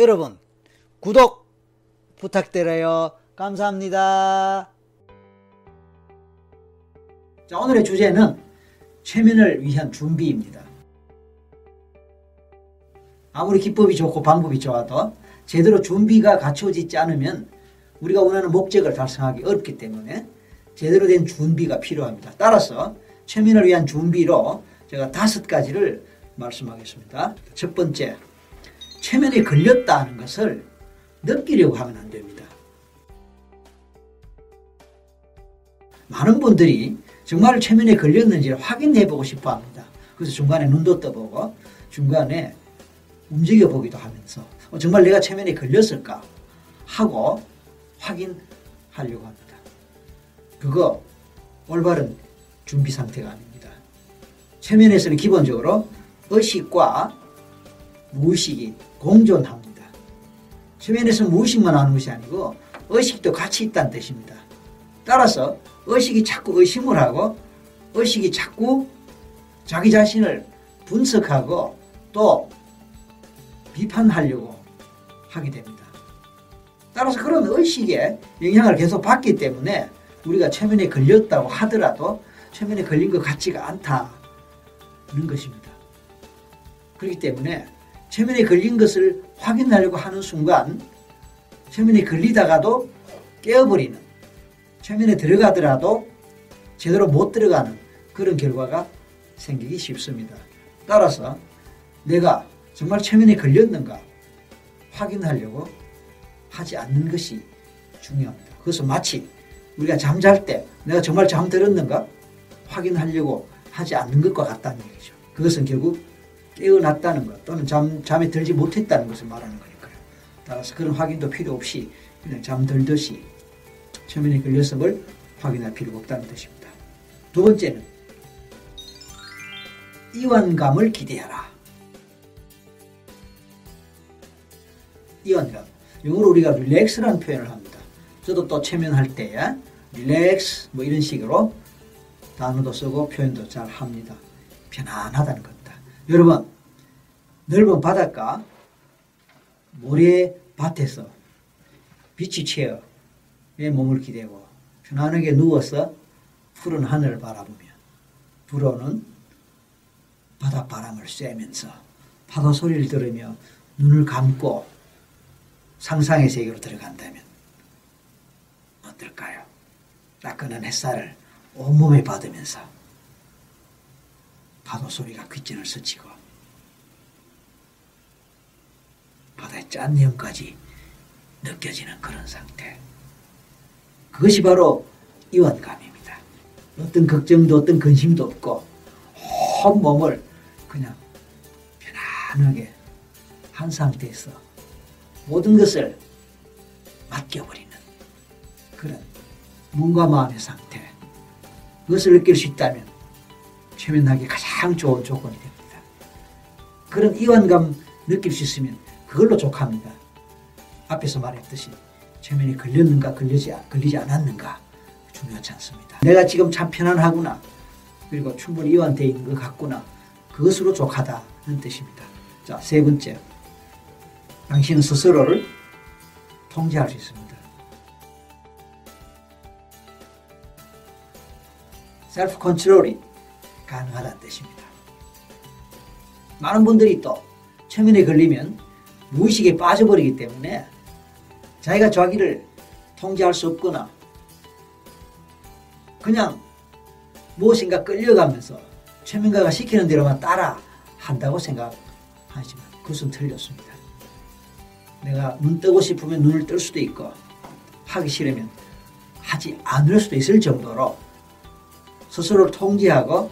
여러분 구독 부탁드려요. 감사합니다. 자, 오늘의 주제는 최면을 위한 준비입니다. 아무리 기법이 좋고 방법이 좋아도 제대로 준비가 갖춰지지 않으면 우리가 원하는 목적을 달성하기 어렵기 때문에 제대로 된 준비가 필요합니다. 따라서 최면을 위한 준비로 제가 다섯 가지를 말씀하겠습니다. 첫 번째, 최면에 걸렸다 하는 것을 느끼려고 하면 안 됩니다. 많은 분들이 정말 최면에 걸렸는지를 확인해 보고 싶어 합니다. 그래서 중간에 눈도 떠보고 중간에 움직여 보기도 하면서 어, 정말 내가 최면에 걸렸을까 하고 확인하려고 합니다. 그거 올바른 준비 상태가 아닙니다. 최면에서는 기본적으로 의식과 무의식이 공존합니다. 최면에서 무의식만 하는 것이 아니고 의식도 같이 있다는 뜻입니다. 따라서 의식이 자꾸 의심을 하고 의식이 자꾸 자기 자신을 분석하고 또 비판하려고 하게 됩니다. 따라서 그런 의식에 영향을 계속 받기 때문에 우리가 최면에 걸렸다고 하더라도 최면에 걸린 것 같지가 않다는 것입니다. 그렇기 때문에 최면에 걸린 것을 확인하려고 하는 순간 최면에 걸리다가도 깨어버리는 최면에 들어가더라도 제대로 못 들어가는 그런 결과가 생기기 쉽습니다. 따라서 내가 정말 최면에 걸렸는가 확인하려고 하지 않는 것이 중요합니다. 그것은 마치 우리가 잠잘 때 내가 정말 잠들었는가 확인하려고 하지 않는 것과 같다는 얘기죠. 그것은 결국 깨어났다는 것 또는 잠, 잠에 들지 못했다는 것을 말하는 거니까요. 따라서 그런 확인도 필요 없이 그냥 잠들듯이 최면에 걸렸음을 확인할 필요가 없다는 뜻입니다. 두 번째는 이완감을 기대하라. 이완감. 영어로 우리가 릴렉스라는 표현을 합니다. 저도 또 최면할 때 릴렉스 뭐 이런 식으로 단어도 쓰고 표현도 잘 합니다. 편안하다는 겁니다. 여러분 넓은 바닷가 모래밭에서 빛이 채어 에 몸을 기대고 편안하게 누워서 푸른 하늘을 바라보며 불어오는 바닷바람을 쐬면서 파도 소리를 들으며 눈을 감고 상상의 세계로 들어간다면 어떨까요? 따끈한 햇살을 온몸에 받으면서 파도 소리가 귓전을 스치고 바다의 짠념까지 느껴지는 그런 상태. 그것이 바로 이완감입니다. 어떤 걱정도 어떤 근심도 없고 온 몸을 그냥 편안하게 한 상태에서 모든 것을 맡겨버리는 그런 몸과 마음의 상태. 그것을 느낄 수 있다면 최면하기 가장 좋은 조건이 됩니다. 그런 이완감 느낄 수 있으면 그걸로 족합니다. 앞에서 말했듯이 최면이 걸렸는가 걸리지, 걸리지 않았는가 중요하지 않습니다. 내가 지금 참 편안하구나 그리고 충분히 이완되어 있는 것 같구나 그것으로 족하다는 뜻입니다. 자, 세 번째 당신은 스스로를 통제할 수 있습니다. 셀프 컨트롤이 가능하다는 뜻입니다. 많은 분들이 또 최면에 걸리면 무의식에 빠져버리기 때문에 자기가 자기를 통제할 수 없거나 그냥 무엇인가 끌려가면서 최면가가 시키는 대로만 따라 한다고 생각하지만 그것은 틀렸습니다. 내가 눈 뜨고 싶으면 눈을 뜰 수도 있고 하기 싫으면 하지 않을 수도 있을 정도로 스스로를 통제하고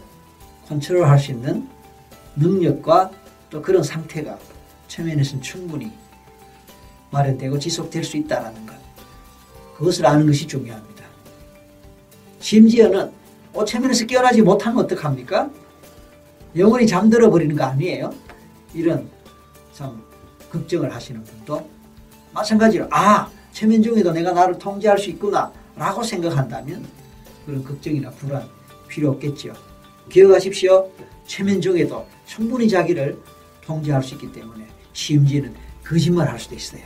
컨트롤할 수 있는 능력과 또 그런 상태가 최면에서는 충분히 마련되고 지속될 수 있다는 것. 그것을 아는 것이 중요합니다. 심지어는 어, 최면에서 깨어나지 못하면 어떡합니까? 영원히 잠들어 버리는 거 아니에요? 이런 참 걱정을 하시는 분도 마찬가지로 아 최면 중에도 내가 나를 통제할 수 있구나 라고 생각한다면 그런 걱정이나 불안 필요 없겠죠. 기억하십시오. 최면 중에도 충분히 자기를 통제할 수 있기 때문에 심지어는 거짓말 할 수도 있어요.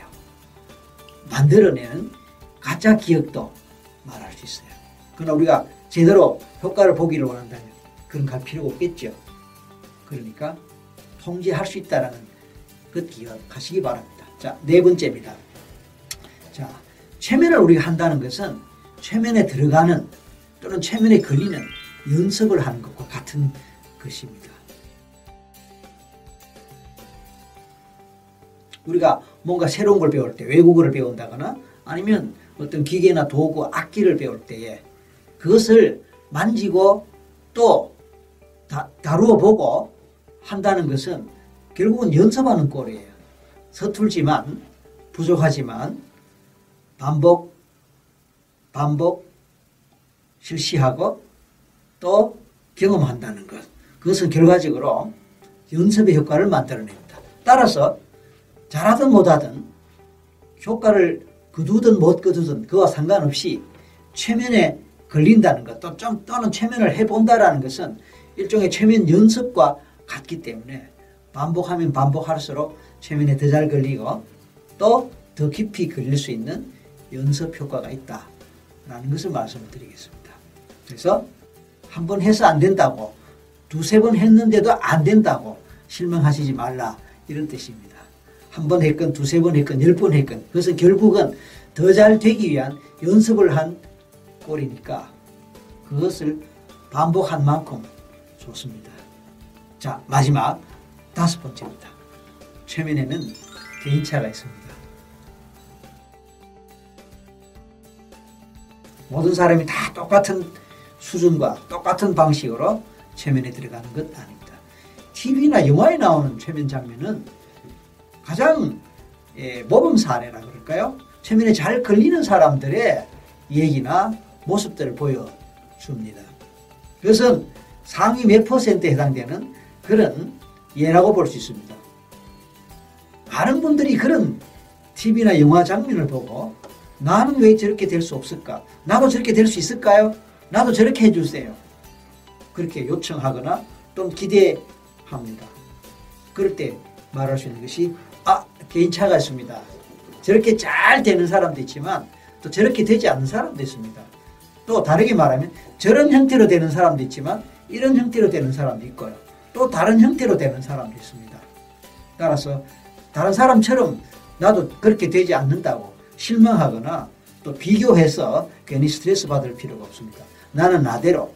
만들어내는 가짜 기억도 말할 수 있어요. 그러나 우리가 제대로 효과를 보기를 원한다면 그런 갈 필요가 없겠죠. 그러니까 통제할 수 있다는 그 기억하시기 바랍니다. 자, 네 번째입니다. 자, 최면을 우리가 한다는 것은 최면에 들어가는 또는 최면에 걸리는 연습을 하는 것과 같은 것입니다. 우리가 뭔가 새로운 걸 배울 때 외국어를 배운다거나 아니면 어떤 기계나 도구, 악기를 배울 때에 그것을 만지고 또 다, 다루어 보고 한다는 것은 결국은 연습하는 꼴이에요. 서툴지만 부족하지만 반복, 반복, 실시하고 또 경험한다는 것. 그것은 결과적으로 연습의 효과를 만들어냅니다. 따라서 잘하든 못하든 효과를 거두든 못 거두든 그와 상관없이 최면에 걸린다는 것, 또 좀, 또는 최면을 해본다라는 것은 일종의 최면 연습과 같기 때문에 반복하면 반복할수록 최면에 더 잘 걸리고 또 더 깊이 걸릴 수 있는 연습 효과가 있다라는 것을 말씀을 드리겠습니다. 그래서 한 번 해서 안 된다고 두세 번 했는데도 안 된다고 실망하시지 말라 이런 뜻입니다. 한 번 했건 두세 번 했건 열 번 했건 그것은 결국은 더 잘 되기 위한 연습을 한 꼴이니까 그것을 반복한 만큼 좋습니다. 자 마지막 다섯 번째입니다. 최면에는 개인차가 있습니다. 모든 사람이 다 똑같은 수준과 똑같은 방식으로 최면에 들어가는 것 아닙니다. TV나 영화에 나오는 최면 장면은 가장 예, 모범 사례라 그럴까요? 최면에 잘 걸리는 사람들의 얘기나 모습들을 보여줍니다. 그것은 상위 몇 퍼센트에 해당되는 그런 예라고 볼 수 있습니다. 많은 분들이 그런 TV나 영화 장면을 보고 나는 왜 저렇게 될 수 없을까? 나도 저렇게 될 수 있을까요? 나도 저렇게 해주세요. 그렇게 요청하거나 또 기대합니다. 그럴 때 말할 수 있는 것이 아 개인차가 있습니다. 저렇게 잘 되는 사람도 있지만 또 저렇게 되지 않는 사람도 있습니다. 또 다르게 말하면 저런 형태로 되는 사람도 있지만 이런 형태로 되는 사람도 있고요. 또 다른 형태로 되는 사람도 있습니다. 따라서 다른 사람처럼 나도 그렇게 되지 않는다고 실망하거나 또 비교해서 괜히 스트레스 받을 필요가 없습니다. 나는 나대로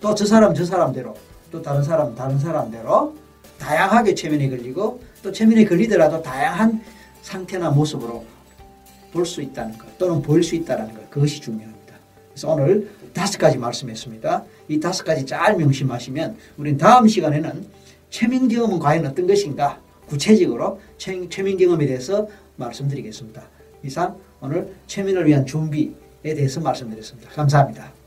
또 저 사람 저 사람대로 또 다른 사람 다른 사람대로 다양하게 최면에 걸리고 또 최면에 걸리더라도 다양한 상태나 모습으로 볼 수 있다는 것 또는 보일 수 있다는 것 그것이 중요합니다. 그래서 오늘 다섯 가지 말씀했습니다. 이 다섯 가지 잘 명심하시면 우리는 다음 시간에는 최면 경험은 과연 어떤 것인가 구체적으로 최면 경험에 대해서 말씀드리겠습니다. 이상 오늘 최면을 위한 준비에 대해서 말씀드렸습니다. 감사합니다.